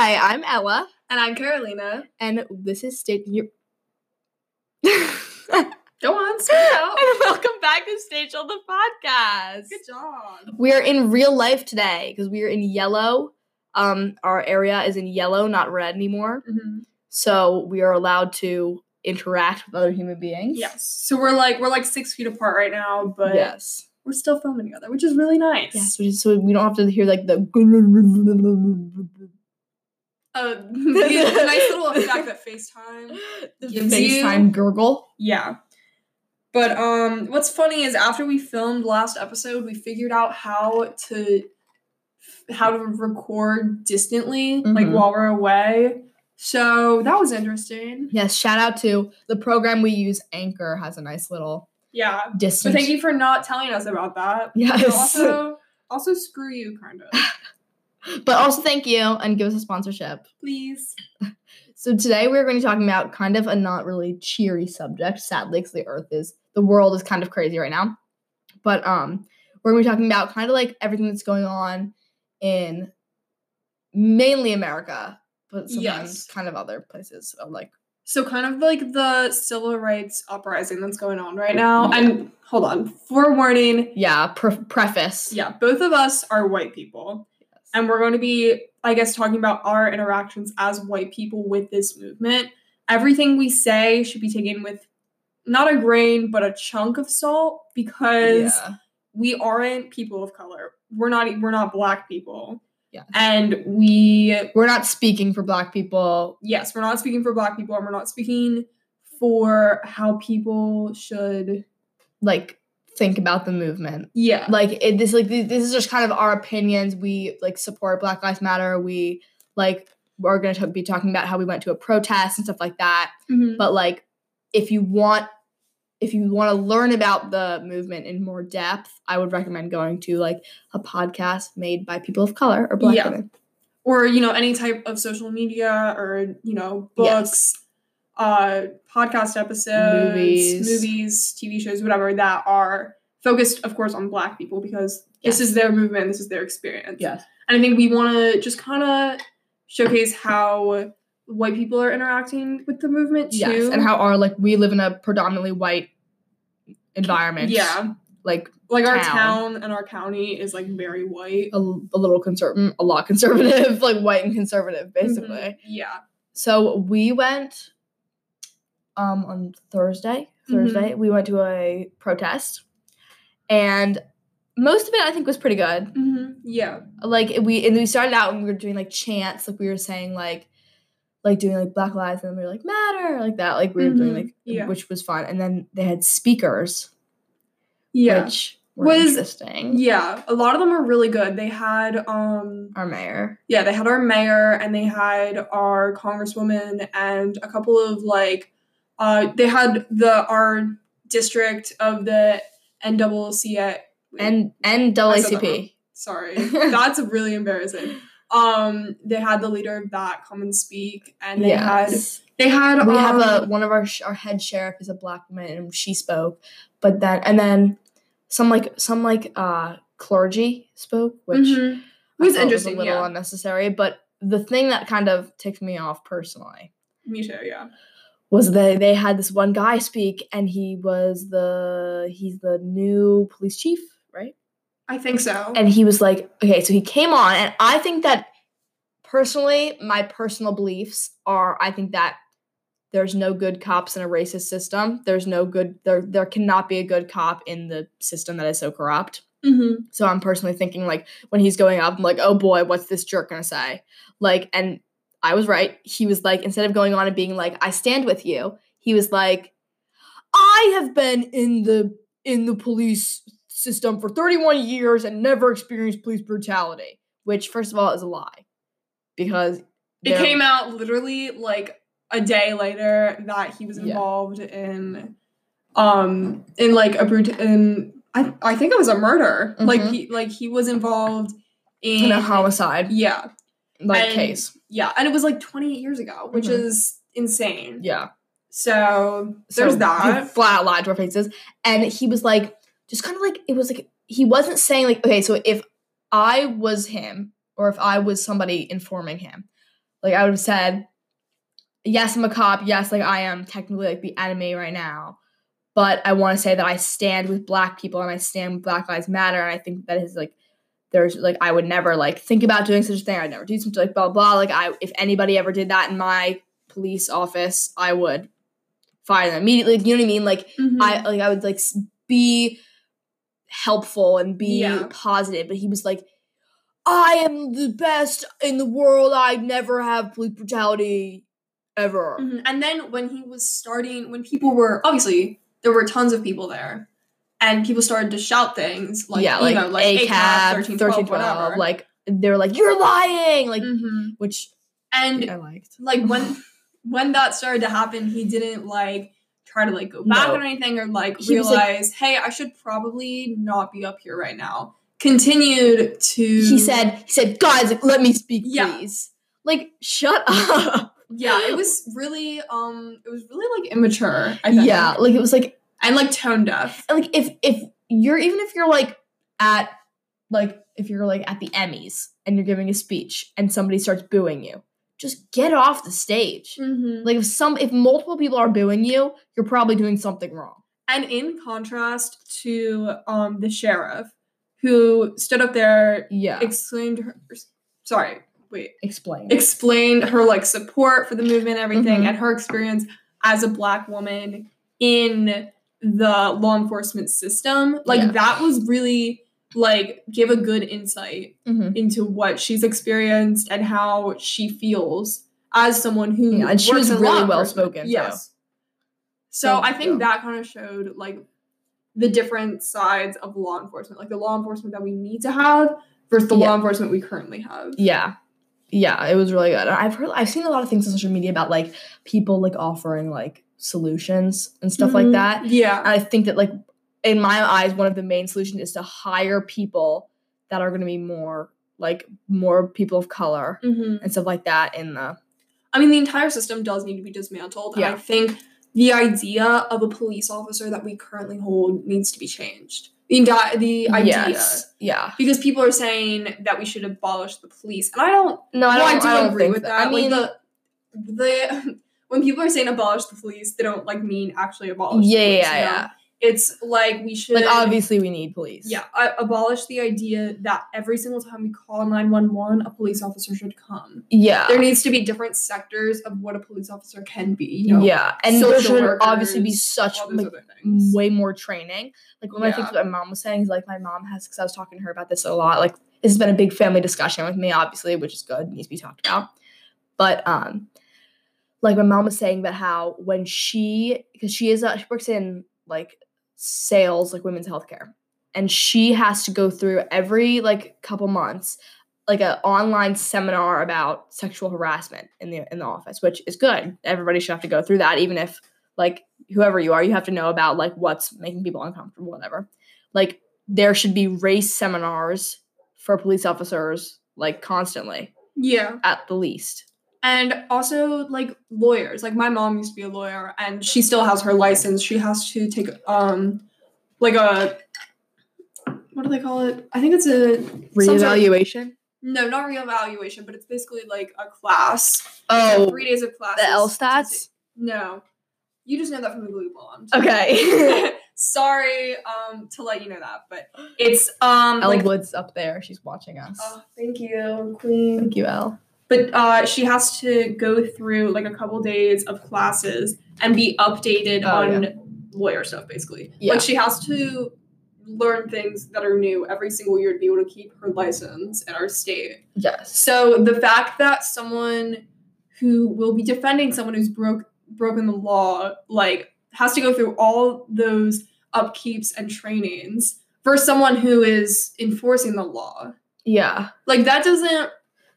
Hi, I'm Ella, And I'm Carolina. and this is Stage. Go on, speak out. and welcome back to Stage on the podcast. Good job. We're in real life today because we're in yellow. Um, our area is in yellow, not red anymore. Mm-hmm. So we are allowed to interact with other human beings. Yes. So we're like we're like six feet apart right now, but yes. we're still filming together, which is really nice. Yes. So we don't have to hear like the. Uh, the nice little effect that FaceTime. the Gives you- FaceTime gurgle. Yeah. But um what's funny is after we filmed last episode, we figured out how to how to record distantly, like Mhm. while we're away. So that was interesting. Yes. Shout out to the program we use. Anchor has a nice little Yeah. So distance. thank you for not telling us about that. Yes. But also, also screw you, kind of. But also thank you and give us a sponsorship. Please. So today we're going to be talking about kind of a not really cheery subject, sadly, because the earth is the world is kind of crazy right now. But um we're going to be talking about kind of like everything that's going on in mainly America, but sometimes Yes. kind of other places. Of like So, kind of like the civil rights uprising that's going on right now. Yeah. And hold on, forewarning. yeah, pre- preface. Yeah, both of us are white people, and we're going to be, I guess, talking about our interactions as white people with this movement. Everything we say should be taken with not a grain, but a chunk of salt because Yeah. we aren't people of color. We're not. We're not black people. Yes. And we We're not speaking for black people. yes, we're not speaking for black people and we're not speaking for how people should like think about the movement. yeah. like it, this like this is just kind of our opinions we like support black lives matter we like we're going to be talking about how we went to a protest and stuff like that Mhm. but like if you want if you want to learn about the movement in more depth i would recommend going to like a podcast made by people of color or black Yeah. women Or, you know, any type of social media or, you know, Yes. Uh podcast episodes, Movies. movies, TV shows, whatever that are focused of course on black people because Yes. this is their movement, this is their experience. yes And I think we want to just kind of showcase how white people are interacting with the movement too. yes and how our like we live in a predominantly white environment Yeah. like like our town. town and our county is like very white. a, a little conservative a lot conservative like white and conservative basically Mhm. Yeah. So we went um on Thursday. Thursday we went to a protest, and most of it I think was pretty good. Mm-hmm. Yeah. Like we and we started out and we were doing like chants, like we were saying like like doing like Black Lives and we were like matter like that, like we were doing Mhm. like Yeah. which was fun. And then they had speakers, Yeah. which Was- interesting. Yeah. A lot of them were really good. They had um Our mayor, yeah, they had our mayor and they had our congresswoman and a couple of like uh they had the our district of the NAACP and and I said that. NAACP. sorry. That's really embarrassing. Um they had the leader of that come and speak and they had they had we have a um, one of our sh- our head sheriff is a black woman and she spoke but then and then some like some like uh clergy spoke which mhm. It was interesting, a little yeah. unnecessary but the thing that kind of ticked me off personally Me too, yeah. Was that they had this one guy speak and he was the he's the new police chief right I think so. and he was like okay so he came on and i think that personally my personal beliefs are i think that there's no good cops in a racist system there's no good there there cannot be a good cop in the system that is so corrupt mm-hmm. so i'm personally thinking like when he's going up i'm like oh boy what's this jerk gonna say like and i was right he was like instead of going on and being like i stand with you he was like i have been in the in the police system for 31 years and never experienced police brutality which first of all is a lie because It came out literally like a day later that he was Yeah. involved in um in like a brut in I, I think it was a murder. Like Mhm. he like he was involved in, in a homicide Yeah. Like and- case Yeah. And it was like 28 years ago, which Mhm. is insane. yeah So there's So that. Flat lied to our faces. And he was like, just kind of like, it was like, he wasn't saying, like, okay, so if I was him or if I was somebody informing him, like I would have said, yes, I'm a cop. Yes, like I am technically like the enemy right now. But I want to say that I stand with black people and I stand with Black Lives Matter. And I think that is like there's like I would never like think about doing such a thing. I'd never do something like blah blah. Like I if anybody ever did that in my police office, I would fire them immediately. You know what I mean? Like Mhm. I like I would like be helpful and be Yeah. positive, but he was like, I am the best in the world. I never have police brutality ever. Mhm. And then when he was starting, when people were obviously there were tons of people there, and people started to shout things like yeah, you like, know like ACAB, ACAB, 13, 13, 12, 12, whatever. like they're like, You're lying, like Mhm. which and I liked. like when when that started to happen, he didn't like try to like go back No. on anything or like He was, like- realize, hey, I should probably not be up here right now. Continued to He said, he said, guys, like, let me speak, Yeah. please. Like, shut up. yeah, it was really um it was really like immature. I think. yeah, like it was like and like tone deaf. And, like if if you're even if you're like at like if you're like at the Emmys and you're giving a speech and somebody starts booing you, just get off the stage. Mm-hmm. Like if some if multiple people are booing you, you're probably doing something wrong. And in contrast to um the sheriff who stood up there, Yeah. exclaimed her sorry, wait. Explain. explained her like support for the movement and everything Mhm. and her experience as a black woman in the law enforcement system like Yeah. that was really like give a good insight Mhm. into what she's experienced and how she feels as someone who Yeah, and she was really well spoken, yes so Thank i think that kind of showed like the different sides of law enforcement like the law enforcement that we need to have versus the Yeah. law enforcement we currently have Yeah. Yeah, it was really good. I've heard I've seen a lot of things on social media about like people like offering like solutions and stuff like Mhm. that. yeah And I think that like in my eyes, one of the main solutions is to hire people that are gonna be more like more people of color hmm and stuff like that in the I mean, the entire system does need to be dismantled. Yeah. I think the idea of a police officer that we currently hold needs to be changed. The, the idea. Yes. Yeah. Because people are saying that we should abolish the police. And I don't, No, I don't, I do I don't agree with that. that. I mean, like the, the, when people are saying abolish the police, they don't like mean actually abolish yeah, the police. yeah, you know? yeah. It's like we should. Like obviously we need police. Yeah, I abolish the idea that every single time we call 911, a police officer should come. Yeah. There needs to be different sectors of what a police officer can be. You know? yeah. And there social should obviously be such like way more training. Like one of the things Yeah. that my mom was saying is like my mom has because I was talking to her about this a lot. Like this has been a big family discussion with me, obviously, which is good, needs to be talked about. But um, like my mom was saying about how when she because she is a, she works in like sales, like women's healthcare, and she has to go through every like couple months like an online seminar about sexual harassment in the in the office, which is good. Everybody should have to go through that, even if like whoever you are, you have to know about like what's making people uncomfortable, whatever. Like there should be race seminars for police officers like constantly, Yeah. at the least. And also like lawyers. Like my mom used to be a lawyer and she still has her license. She has to take um like a what do they call it? I think it's a some sort of- Reevaluation. no, not reevaluation, but it's basically like a class. Oh, three days of class. the L to stats. No. You just know that from the glue bond. Okay. Sorry um to let you know that, but it's um Elle like Wood's up there. She's watching us. oh, thank you, queen. Thank you, Elle. But uh she has to go through like a couple days of classes and be updated Oh, on lawyer stuff basically. Yeah. Like she has to learn things that are new every single year to be able to keep her license in our state. Yes. So the fact that someone who will be defending someone who's broke broken the law, like has to go through all those upkeeps and trainings for someone who is enforcing the law. Yeah. Like that doesn't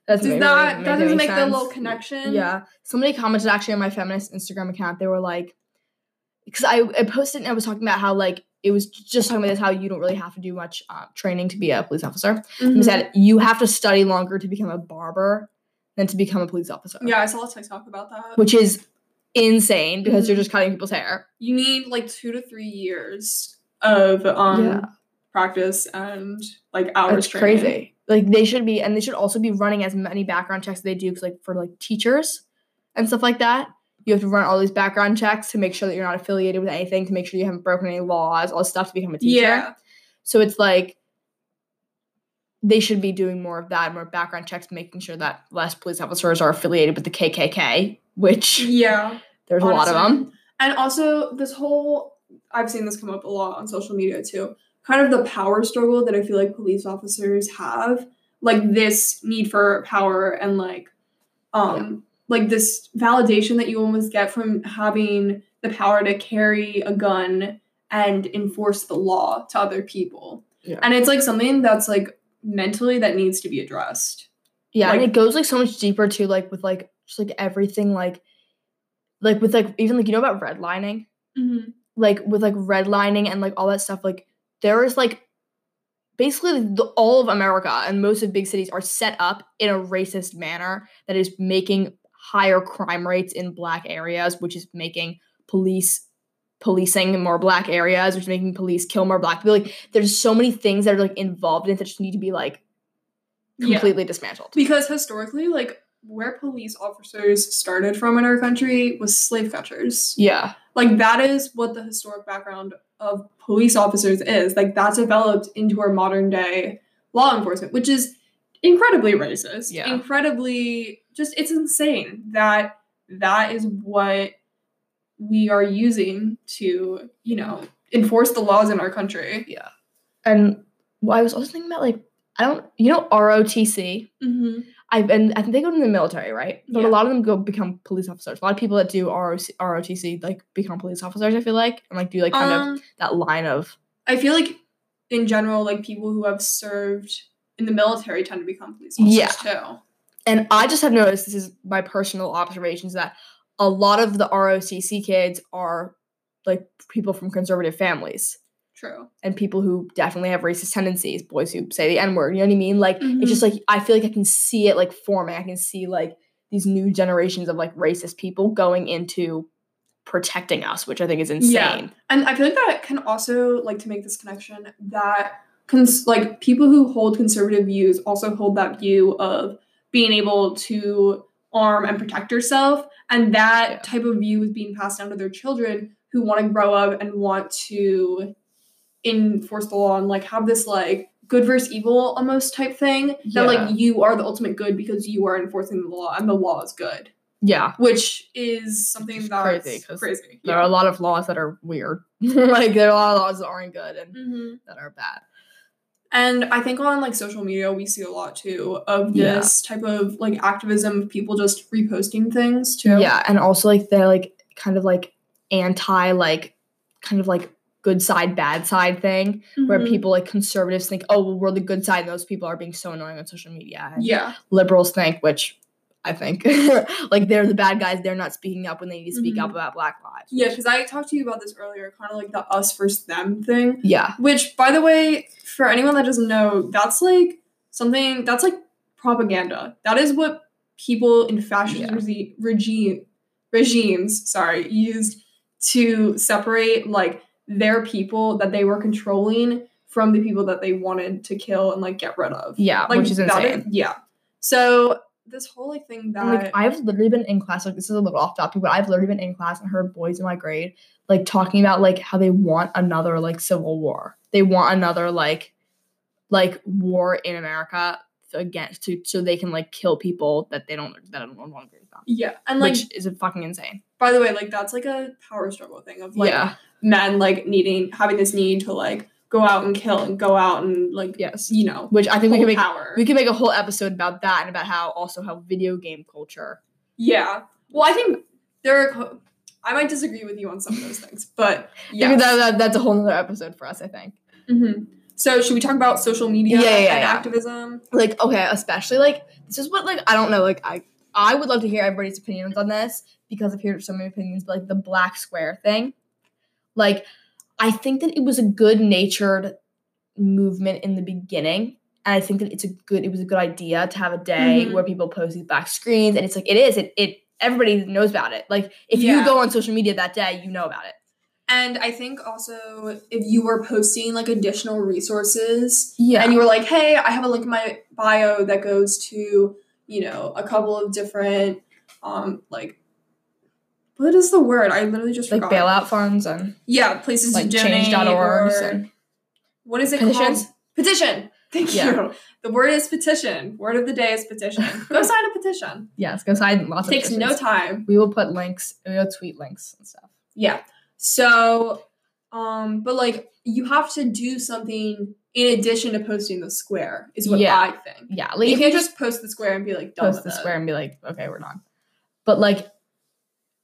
That's does that that doesn't make the little connection. Yeah. Somebody commented actually on my feminist Instagram account. They were like, because I, I posted and I was talking about how like it was just talking about this how you don't really have to do much uh, training to be a police officer. Mhm. He said you have to study longer to become a barber than to become a police officer. Yeah, I saw a TikTok about that. Which is insane because you're Mhm. just cutting people's hair. you need like two to three years of um Yeah. practice and like hours That's training. crazy. Like they should be and they should also be running as many background checks as they do 'cause, like for like teachers and stuff like that you have to run all these background checks to make sure that you're not affiliated with anything to make sure you haven't broken any laws all this stuff to become a teacher Yeah. so it's like they should be doing more of that more background checks making sure that less police officers are affiliated with the kkk which Yeah. there's a lot of them And also this whole I've seen this come up a lot on social media too. Kind of the power struggle that I feel like police officers have. Like this need for power and like um like this validation that you almost get from having the power to carry a gun and enforce the law to other people. Yeah. And it's like something that's like mentally that needs to be addressed. Yeah, and it goes like so much deeper too, like with like just like everything, like like with like even like you know about redlining, Mm-hmm. like with like redlining and like all that stuff. Like there is like basically the, all of America and most of big cities are set up in a racist manner that is making higher crime rates in black areas, which is making police policing in more black areas, which is making police kill more black people. Like there's so many things that are like involved in it that just need to be like Yeah. completely dismantled. Because historically, like where police officers started from in our country was slave catchers. Yeah. Like that is what the historic background of police officers is. Like that's developed into our modern day law enforcement, which is incredibly racist. Yeah. Incredibly just it's insane that that is what we are using to, you know, enforce the laws in our country. Yeah. And well, I was also thinking about like I don't you know ROTC. Mm-hmm. I and I think they go to the military, right? But Yeah. a lot of them go become police officers. A lot of people that do ROC, ROTC like become police officers. I feel like and like do like kind of Um, that line of I feel like in general, like people who have served in the military tend to become police officers yeah. too. and I just have noticed this is my personal observations that a lot of the ROTC kids are like people from conservative families True. and people who definitely have racist tendencies, boys who say the N word, you know what I mean? Like Mhm. it's just like I feel like I can see it like forming. I can see like these new generations of like racist people going into protecting us, which I think is insane. Yeah. And I feel like that can also like to make this connection that cons- like people who hold conservative views also hold that view of being able to arm and protect yourself and that Yeah. type of view is being passed down to their children who want to grow up and want to enforce the law and like have this like good versus evil almost type thing that like you are the ultimate good because you are enforcing the law and the law is good Yeah. which is something that's crazy, crazy There are a lot of laws that are weird. like there are a lot of laws that aren't good and Mhm. that are bad. And I think on like social media we see a lot too of Yeah. this type of like activism of people just reposting things too. Yeah, and also like they're like kind of like anti like kind of like good side bad side thing where Mhm. people like conservatives think oh well we're the good side and those people are being so annoying on social media and Yeah. liberals think which i think like they're the bad guys they're not speaking up when they need to speak Mhm. up about black lives Yeah, because I talked to you about this earlier, kind of like the us versus them thing. yeah Which, by the way, for anyone that doesn't know, that's like something that's like propaganda. That is what people in fascist Yeah. regi- regime regimes, sorry, used to separate like their people that they were controlling from the people that they wanted to kill and like get rid of. yeah Like which is insane yeah. So this whole like thing that And, like I've literally been in class, like this is a little off topic, but I've literally been in class and heard boys in my grade like talking about like how they want another like civil war. They want another like like war in America against to so they can like kill people that they don't that don't want to agree with them. yeah, and like which is a fucking insane. by the way, like that's like a power struggle thing of like yeah. men like needing having this need to like go out and kill and go out and like Yes. you know Which I think we can make power. we can make a whole episode about that and about how also how video game culture. yeah. Well, I think there are. I might disagree with you on some of those things, but Yeah. That, that, that's a whole nother episode for us, I think. hmm So should we talk about social media Yeah, yeah, and yeah. activism? like okay especially like this is what like i don't know like i i would love to hear everybody's opinions on this because i've heard so many opinions but like the black square thing like i think that it was a good natured movement in the beginning and i think that it's a good it was a good idea to have a day Mhm. where people post these black screens and it's like it is it, it everybody knows about it like if Yeah. you go on social media that day you know about it And I think also if you were posting like additional resources Yeah. and you were like, hey, I have a link in my bio that goes to, you know, a couple of different um like what is the word? I literally just like forgot. bailout funds and Yeah, places like to donate change.org and what is it Petitions? called? Petition. Thank Yeah. you. The word is petition. Word of the day is petition. Go sign a petition. yes, go sign lots of Takes no time. We will put links. We will tweet links and stuff. Yeah. So, um, but like you have to do something in addition to posting the square, is what Yeah. I think. Yeah, like you can't just post the square and be like done post with the it. square and be like, okay, we're done. But like,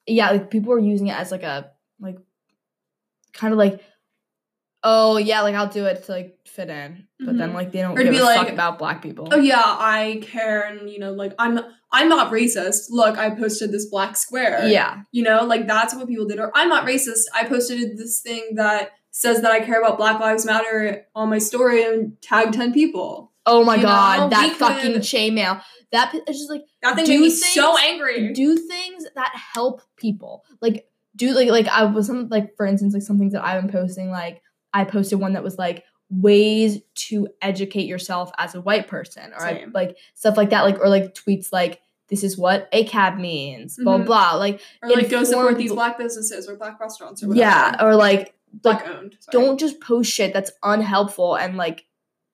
yeah, like people are using it as like a like, kind of like, oh yeah, like I'll do it to like fit in, but then Mhm. like they don't Or to give be a fuck about black people. Oh yeah, I care, and you know, like I'm I'm not racist. Look, I posted this black square. yeah, You know, like that's what people did. Or I'm not racist. I posted this thing that says that I care about Black Lives Matter on my story and tagged ten people. Oh my You god, know, that we fucking could- chainmail. That it's just like That thing Do made me things- so angry. do things that help people. Like do like like I was some like for instance like some things that I've been posting like I posted one that was like ways to educate yourself as a white person or I, like stuff like that like or like tweets like this is what ACAB means blah Mhm. blah like or like go support these black businesses or black restaurants or whatever. yeah or like like black owned. sorry. don't just post shit that's unhelpful and like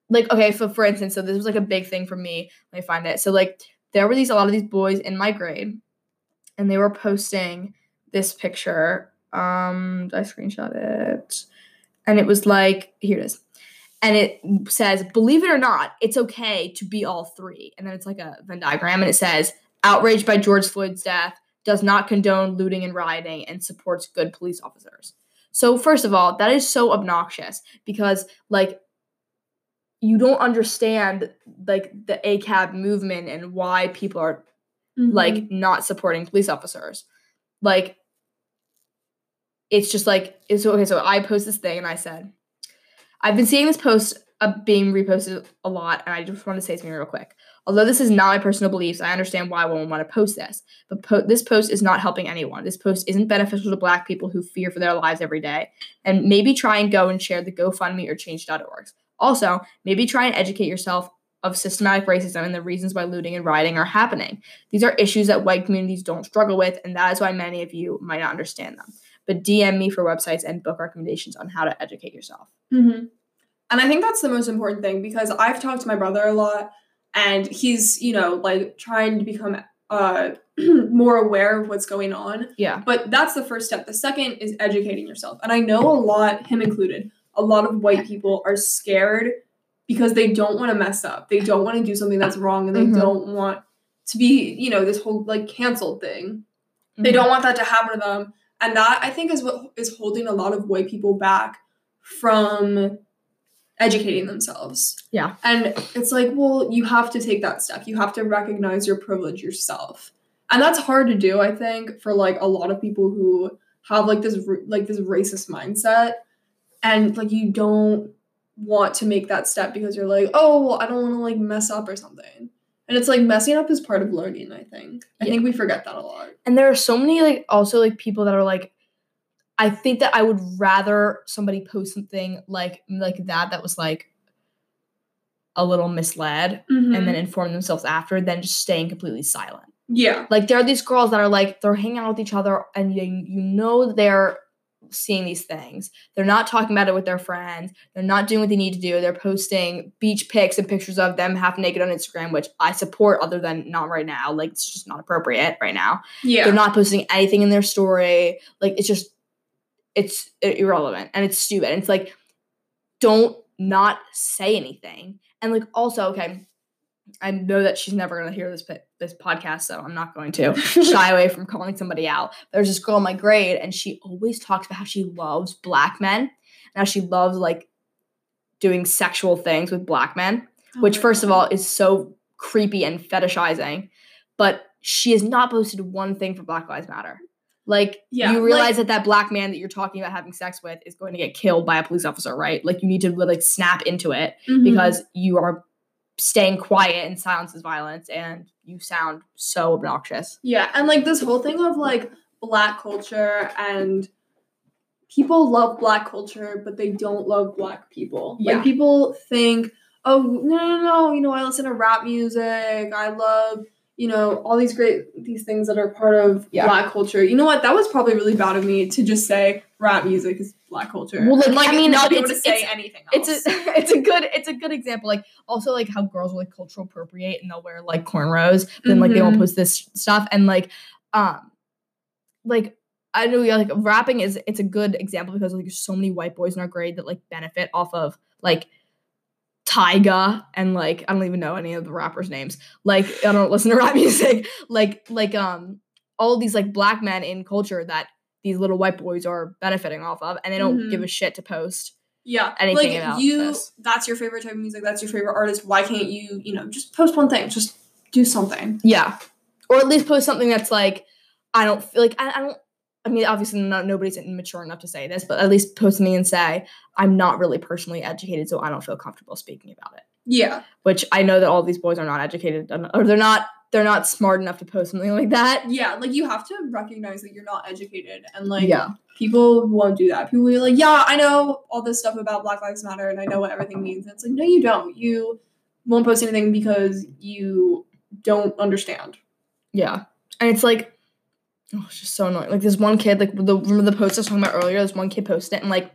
like okay for for instance so this was like a big thing for me let me find it so like there were these a lot of these boys in my grade and they were posting this picture um i screenshot it and it was like here it is and it says believe it or not it's okay to be all three and then it's like a venn diagram and it says outraged by george floyd's death does not condone looting and rioting and supports good police officers so first of all, that is so obnoxious because like you don't understand like the ACAB movement and why people are Mhm. like not supporting police officers. Like it's just like it's okay. So I post this thing and I said, I've been seeing this post uh, being reposted a lot, and I just want to say something real quick. Although this is not my personal beliefs, I understand why one would want to post this. But po- this post is not helping anyone. This post isn't beneficial to Black people who fear for their lives every day. And maybe try and go and share the GoFundMe or Change.org. Also, maybe try and educate yourself of systematic racism and the reasons why looting and rioting are happening. These are issues that white communities don't struggle with, and that is why many of you might not understand them. But DM me for websites and book recommendations on how to educate yourself. hmm And I think that's the most important thing because I've talked to my brother a lot and he's, you know, like trying to become uh more aware of what's going on. Yeah. But that's the first step. The second is educating yourself. And I know a lot, him included, a lot of white people are scared because they don't want to mess up. They don't want to do something that's wrong and they Mhm. don't want to be, you know, this whole like canceled thing. They Mm-hmm. don't want that to happen to them. And that I think is what is holding a lot of white people back from educating themselves. Yeah. And it's like, well, you have to take that step. You have to recognize your privilege yourself. And that's hard to do, I think, for like a lot of people who have like this like this racist mindset and like you don't want to make that step because you're like, "Oh, well, I don't want to like mess up or something." And it's like messing up is part of learning, I think. I Yeah. think we forget that a lot. And there are so many like also like people that are like I think that I would rather somebody post something like like that that was like a little misled Mm-hmm. and then inform themselves after than just staying completely silent. yeah. Like there are these girls that are like they're hanging out with each other and you, you know they're seeing these things. They're not talking about it with their friends. They're not doing what they need to do. They're posting beach pics and pictures of them half naked on Instagram, which I support other than not right now. Like it's just not appropriate right now. Yeah. They're not posting anything in their story. Like it's just it's irrelevant and it's stupid. And it's like don't not say anything. And like also, okay, I know that she's never gonna hear this this podcast, so I'm not going to shy away from calling somebody out. There's this girl in my grade, and she always talks about how she loves black men Now she loves like doing sexual things with black men Oh which first of all is so creepy and fetishizing but she has not posted one thing for black lives matter like Yeah, you like- realize that that black man that you're talking about having sex with is going to get killed by a police officer right like you need to like snap into it Mhm. because you are staying quiet and silence is violence and you sound so obnoxious Yeah, and like this whole thing of like black culture and people love black culture, but they don't love black people. Yeah. Like people think, oh no, no, no, you know, I listen to rap music. I love, you know, all these great these things that are part of Yeah. black culture. You know what? That was probably really bad of me to just say rap music is black culture. Well, like, And, I mean, not be able to say it's- anything else. it's a it's a good it's a good example. Like also like how girls will like cultural appropriate and they'll wear like cornrows, but then like they won't Mhm. post this stuff and like um like I know yeah, like rapping is it's a good example because like there's so many white boys in our grade that like benefit off of like Tyga and like I don't even know any of the rappers' names. Like I don't listen to rap music. Like like um all these like black men in culture that these little white boys are benefiting off of and they don't give a shit to post. Yeah, anything like about you. this. That's your favorite type of music. That's your favorite artist. Why can't you, you know, just post one thing? Just do something. Yeah. Or at least post something that's like, I don't feel like, I, I don't, I mean, obviously not, nobody's mature enough to say this, but at least post me and say, I'm not really personally educated, so I don't feel comfortable speaking about it. Yeah, Which I know that all these boys are not educated, or they're not, they're not smart enough to post something like that. yeah. Like you have to recognize that you're not educated, and like yeah. people won't do that. People will be like, yeah, I know all this stuff about Black Lives Matter, and I know what everything means. And it's like, no, you don't. You won't post anything because you don't understand. Yeah. And it's like, oh, it's just so annoying. Like this one kid, like the remember the post I was talking about earlier, this one kid posted it and like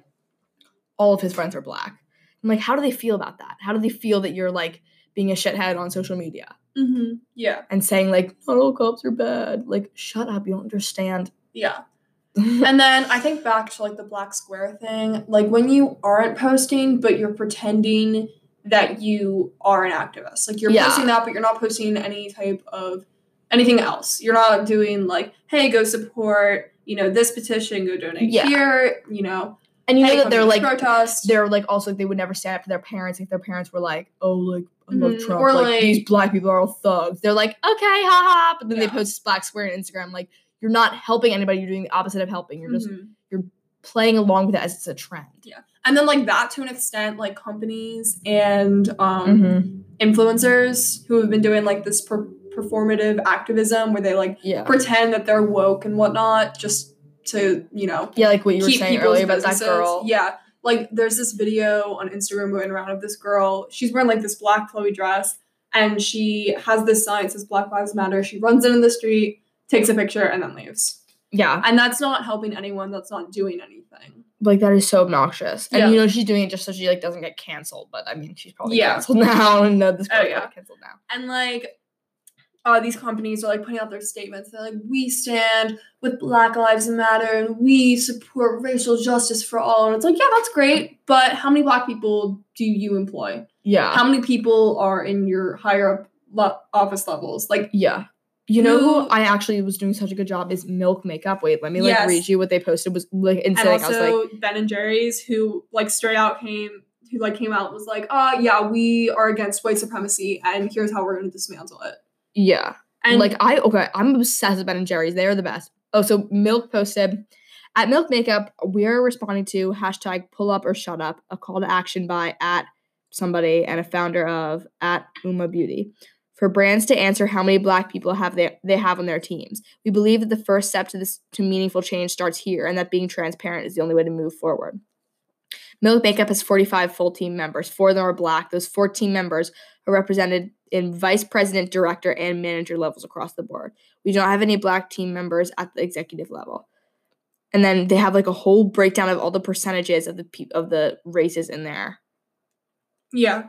all of his friends are black. I'm like, how do they feel about that? How do they feel that you're like being a shithead on social media Mm-hmm. Yeah, and saying like not all cops are bad? Like, shut up, you don't understand. yeah. And then I think back to like the black square thing. Like when you aren't posting, but you're pretending that you are an activist. Like you're Yeah. posting that, but you're not posting any type of anything else. You're not doing like, hey, go support, you know, this petition, go donate Yeah. here, you know. and you hey, know that they're like protest. they're like also they would never stand up for their parents if their parents were like, oh like I love Mhm, Trump, or, like, like- these black people are all thugs. They're like, okay, haha, but then they post black square on Instagram. Like, you're not helping anybody. You're doing the opposite of helping. You're just you're playing along with it as it's a trend. Yeah. And then like that to an extent, like companies and um Mm-hmm. influencers who have been doing like this per- performative activism where they like Yeah. pretend that they're woke and whatnot just to you know Yeah, like what you were saying earlier about that girl. Yeah. Like there's this video on Instagram going around of this girl. She's wearing like this black flowy dress and she has this sign that says Black Lives Matter. She runs into the street, takes a picture, and then leaves. Yeah. And that's not helping anyone. That's not doing anything. Like that is so obnoxious. And Yeah. you know she's doing it just so she like doesn't get canceled. But I mean she's probably Yeah. canceled now. And no, this Oh, girl yeah. got canceled now. And like uh, these companies are like putting out their statements. They're like, we stand with Black Lives Matter and we support racial justice for all. And it's like, yeah, that's great. But how many black people do you employ? Yeah. how many people are in your higher up le- office levels like yeah. You know who I actually was doing such a good job is Milk Makeup. Wait, let me like Yes. read you what they posted was like and insane. I was also like, ben and jerry's who like straight out came who like came out and was like uh yeah we are against white supremacy and here's how we're going to dismantle it yeah. and like I okay, I'm obsessed with Ben and Jerry's. They are the best. Oh, so Milk posted at Milk Makeup, we're responding to hashtag pull up or shut up, a call to action by at somebody and a founder of at Uoma Beauty. For brands to answer how many black people have they, they have on their teams. We believe that the first step to this to meaningful change starts here and that being transparent is the only way to move forward. Milk Makeup has 45 full team members. Four of them are black. Those 14 members are represented in vice president, director, and manager levels across the board. We don't have any black team members at the executive level. And then they have like a whole breakdown of all the percentages of the pe- of the races in there. yeah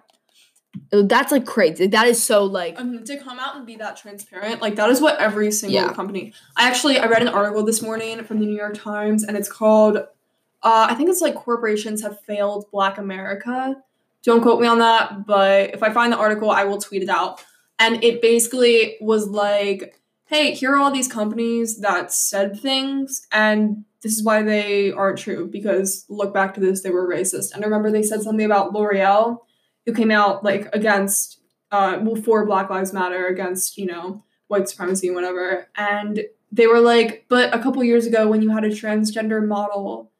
That's like crazy. That is so like um, to come out and be that transparent like that is what every single Yeah. company i actually i read an article this morning from the new york times and it's called uh, i think it's like corporations have failed black america don't quote me on that but if i find the article i will tweet it out. And it basically was like hey here are all these companies that said things and this is why they aren't true because look back to this they were racist. And I remember they said something about l'oreal who came out like against uh well for black lives matter against you know white supremacy and whatever. And they were like but a couple years ago when you had a transgender model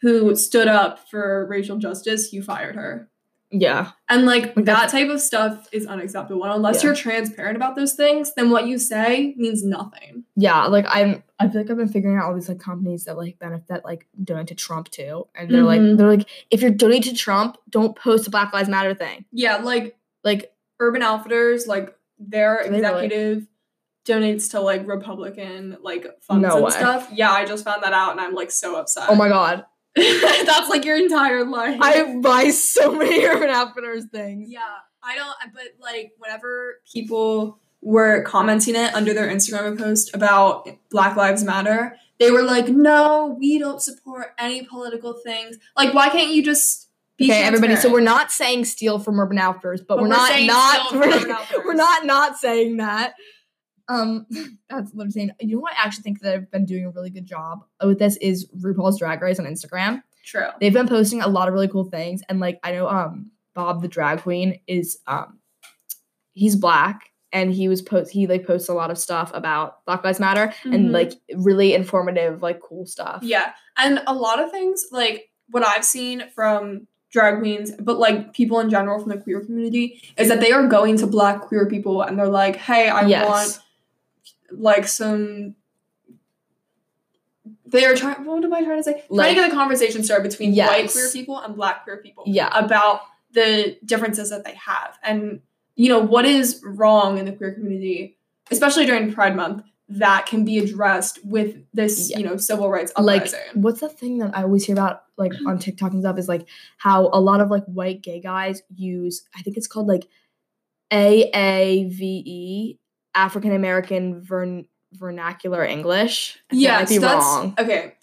who stood up for racial justice you fired her Yeah. And like, like that type of stuff is unacceptable. Unless yeah. you're transparent about those things, then what you say means nothing. Yeah, like I'm I feel like I've been figuring out all these like companies that like benefit like donate to Trump too. And they're mm-hmm. like they're like, if you're donating to Trump, don't post a Black Lives Matter thing. Yeah, like like Urban Outfitters, like their executive really? donates to like Republican like funds no and way. stuff. Yeah, I just found that out and I'm like so upset. Oh my god. That's like your entire life. I buy so many Urban Outfitters things. Yeah, I don't. But like, whenever people were commenting it under their Instagram post about Black Lives Matter, they were like, "No, we don't support any political things. Like, why can't you just?" okay, everybody. So we're not saying steal from Urban Outfitters, but, but we're, we're, not not we're, we're not not saying that. Um, that's what I'm saying. You know what? I actually think that I've been doing a really good job with this is RuPaul's Drag Race on Instagram. True. They've been posting a lot of really cool things, and like I know, um, Bob the drag queen is um, he's black, and he was post he like posts a lot of stuff about Black Lives Matter mm-hmm. and like really informative, like cool stuff. Yeah, and a lot of things like what I've seen from drag queens, but like people in general from the queer community, is that they are going to black queer people and they're like, hey, I yes. want like some they are trying what am I trying to say? Like, trying to get a conversation started between yes. white queer people and black queer people. Yeah. About the differences that they have. And you know, what is wrong in the queer community, especially during Pride Month, that can be addressed with this, yeah. you know, civil rights uprising. Like, what's the thing that I always hear about, like on TikTok and stuff, is like how a lot of like white gay guys use, I think it's called like AAVE, African American vern- vernacular English. Yeah, that's wrong. okay.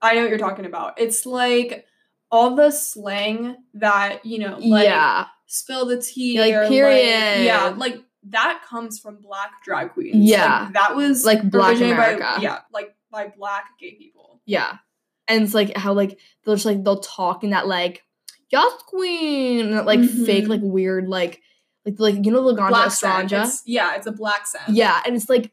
I know what you're talking about. It's like all the slang that you know, like yeah. spill the tea, like period. Like, yeah, like that comes from black drag queens. Yeah, like, that was like black America. By, yeah, like by black gay people. Yeah, and it's like how like they'll just like they'll talk in that like yes queen, that like mm-hmm. fake like weird like like like you know Laganja Estranja. It's, yeah, it's a blaccent. Yeah, and it's like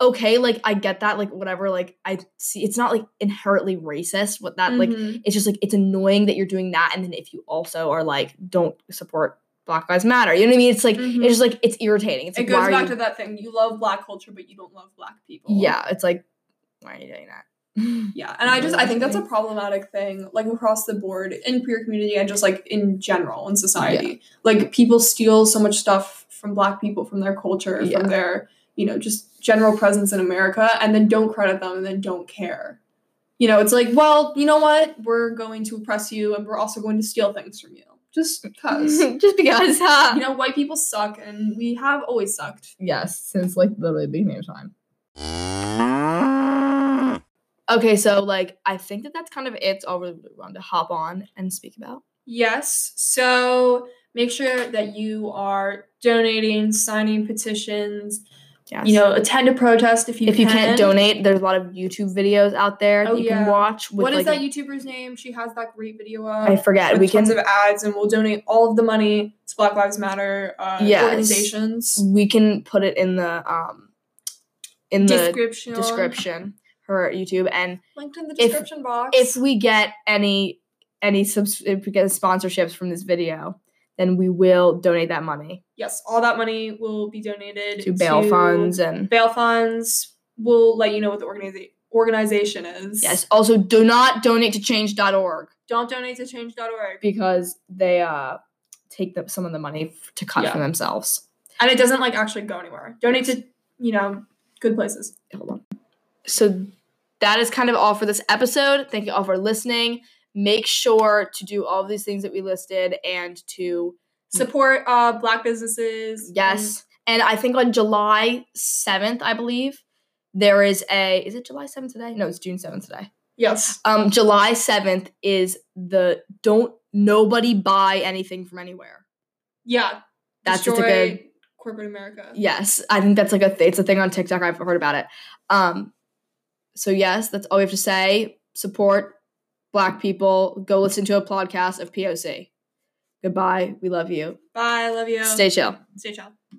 okay, like I get that, like whatever, like I see it's not like inherently racist. What that mm-hmm. like it's just like it's annoying that you're doing that, and then if you also are like don't support Black Lives Matter, you know what I mean? It's like mm-hmm. it's just like it's irritating. It's it like, goes back you... to that thing. You love black culture, but you don't love black people. Yeah, it's like why are you doing that? yeah and i just i think that's a problematic thing like across the board in queer community and just like in general in society. Yeah. like people steal so much stuff from black people from their culture yeah. from their you know just general presence in america and then don't credit them and then don't care. You know it's like well you know what? We're going to oppress you and we're also going to steal things from you. Just because. Just because huh? you know white people suck and we have always sucked. Yes since like literally the beginning of time Okay, so like I think that that's kind of it. All we want to hop on and speak about. Yes. So make sure that you are donating, signing petitions. Yes. You know, attend a protest if you if can. you can't donate. There's a lot of YouTube videos out there oh, that you yeah. can watch. With, what is like, that YouTuber's name? She has that great video. Up I forget. we tons can of ads, and we'll donate all of the money to Black Lives Matter uh, yes. organizations. We can put it in the um in the description. description her YouTube and linked in the description if, box. If we get any any subs- if we get sponsorships from this video, then we will donate that money. Yes, all that money will be donated to bail to funds and bail funds. We'll let you know what the organiza- organization is. Yes. Also, do not donate to change.org. Don't donate to change.org because they uh take the, some of the money to cut yeah. for themselves. And it doesn't like actually go anywhere. Donate to, you know, good places. Hold on. So that is kind of all for this episode. Thank you all for listening. Make sure to do all of these things that we listed and to support uh, black businesses. Yes. And I think on July 7th, I believe, there is a is it July 7th today? No, it's June 7th today. Yes. Um July 7th is the don't nobody buy anything from anywhere. Yeah. That's just a good corporate America. Yes. I think that's like a th- it's a thing on TikTok. I've heard about it. Um so yes, that's all we have to say. Support black people. Go listen to a podcast of POC. Goodbye. We love you. Bye. I love you. Stay chill. Stay chill.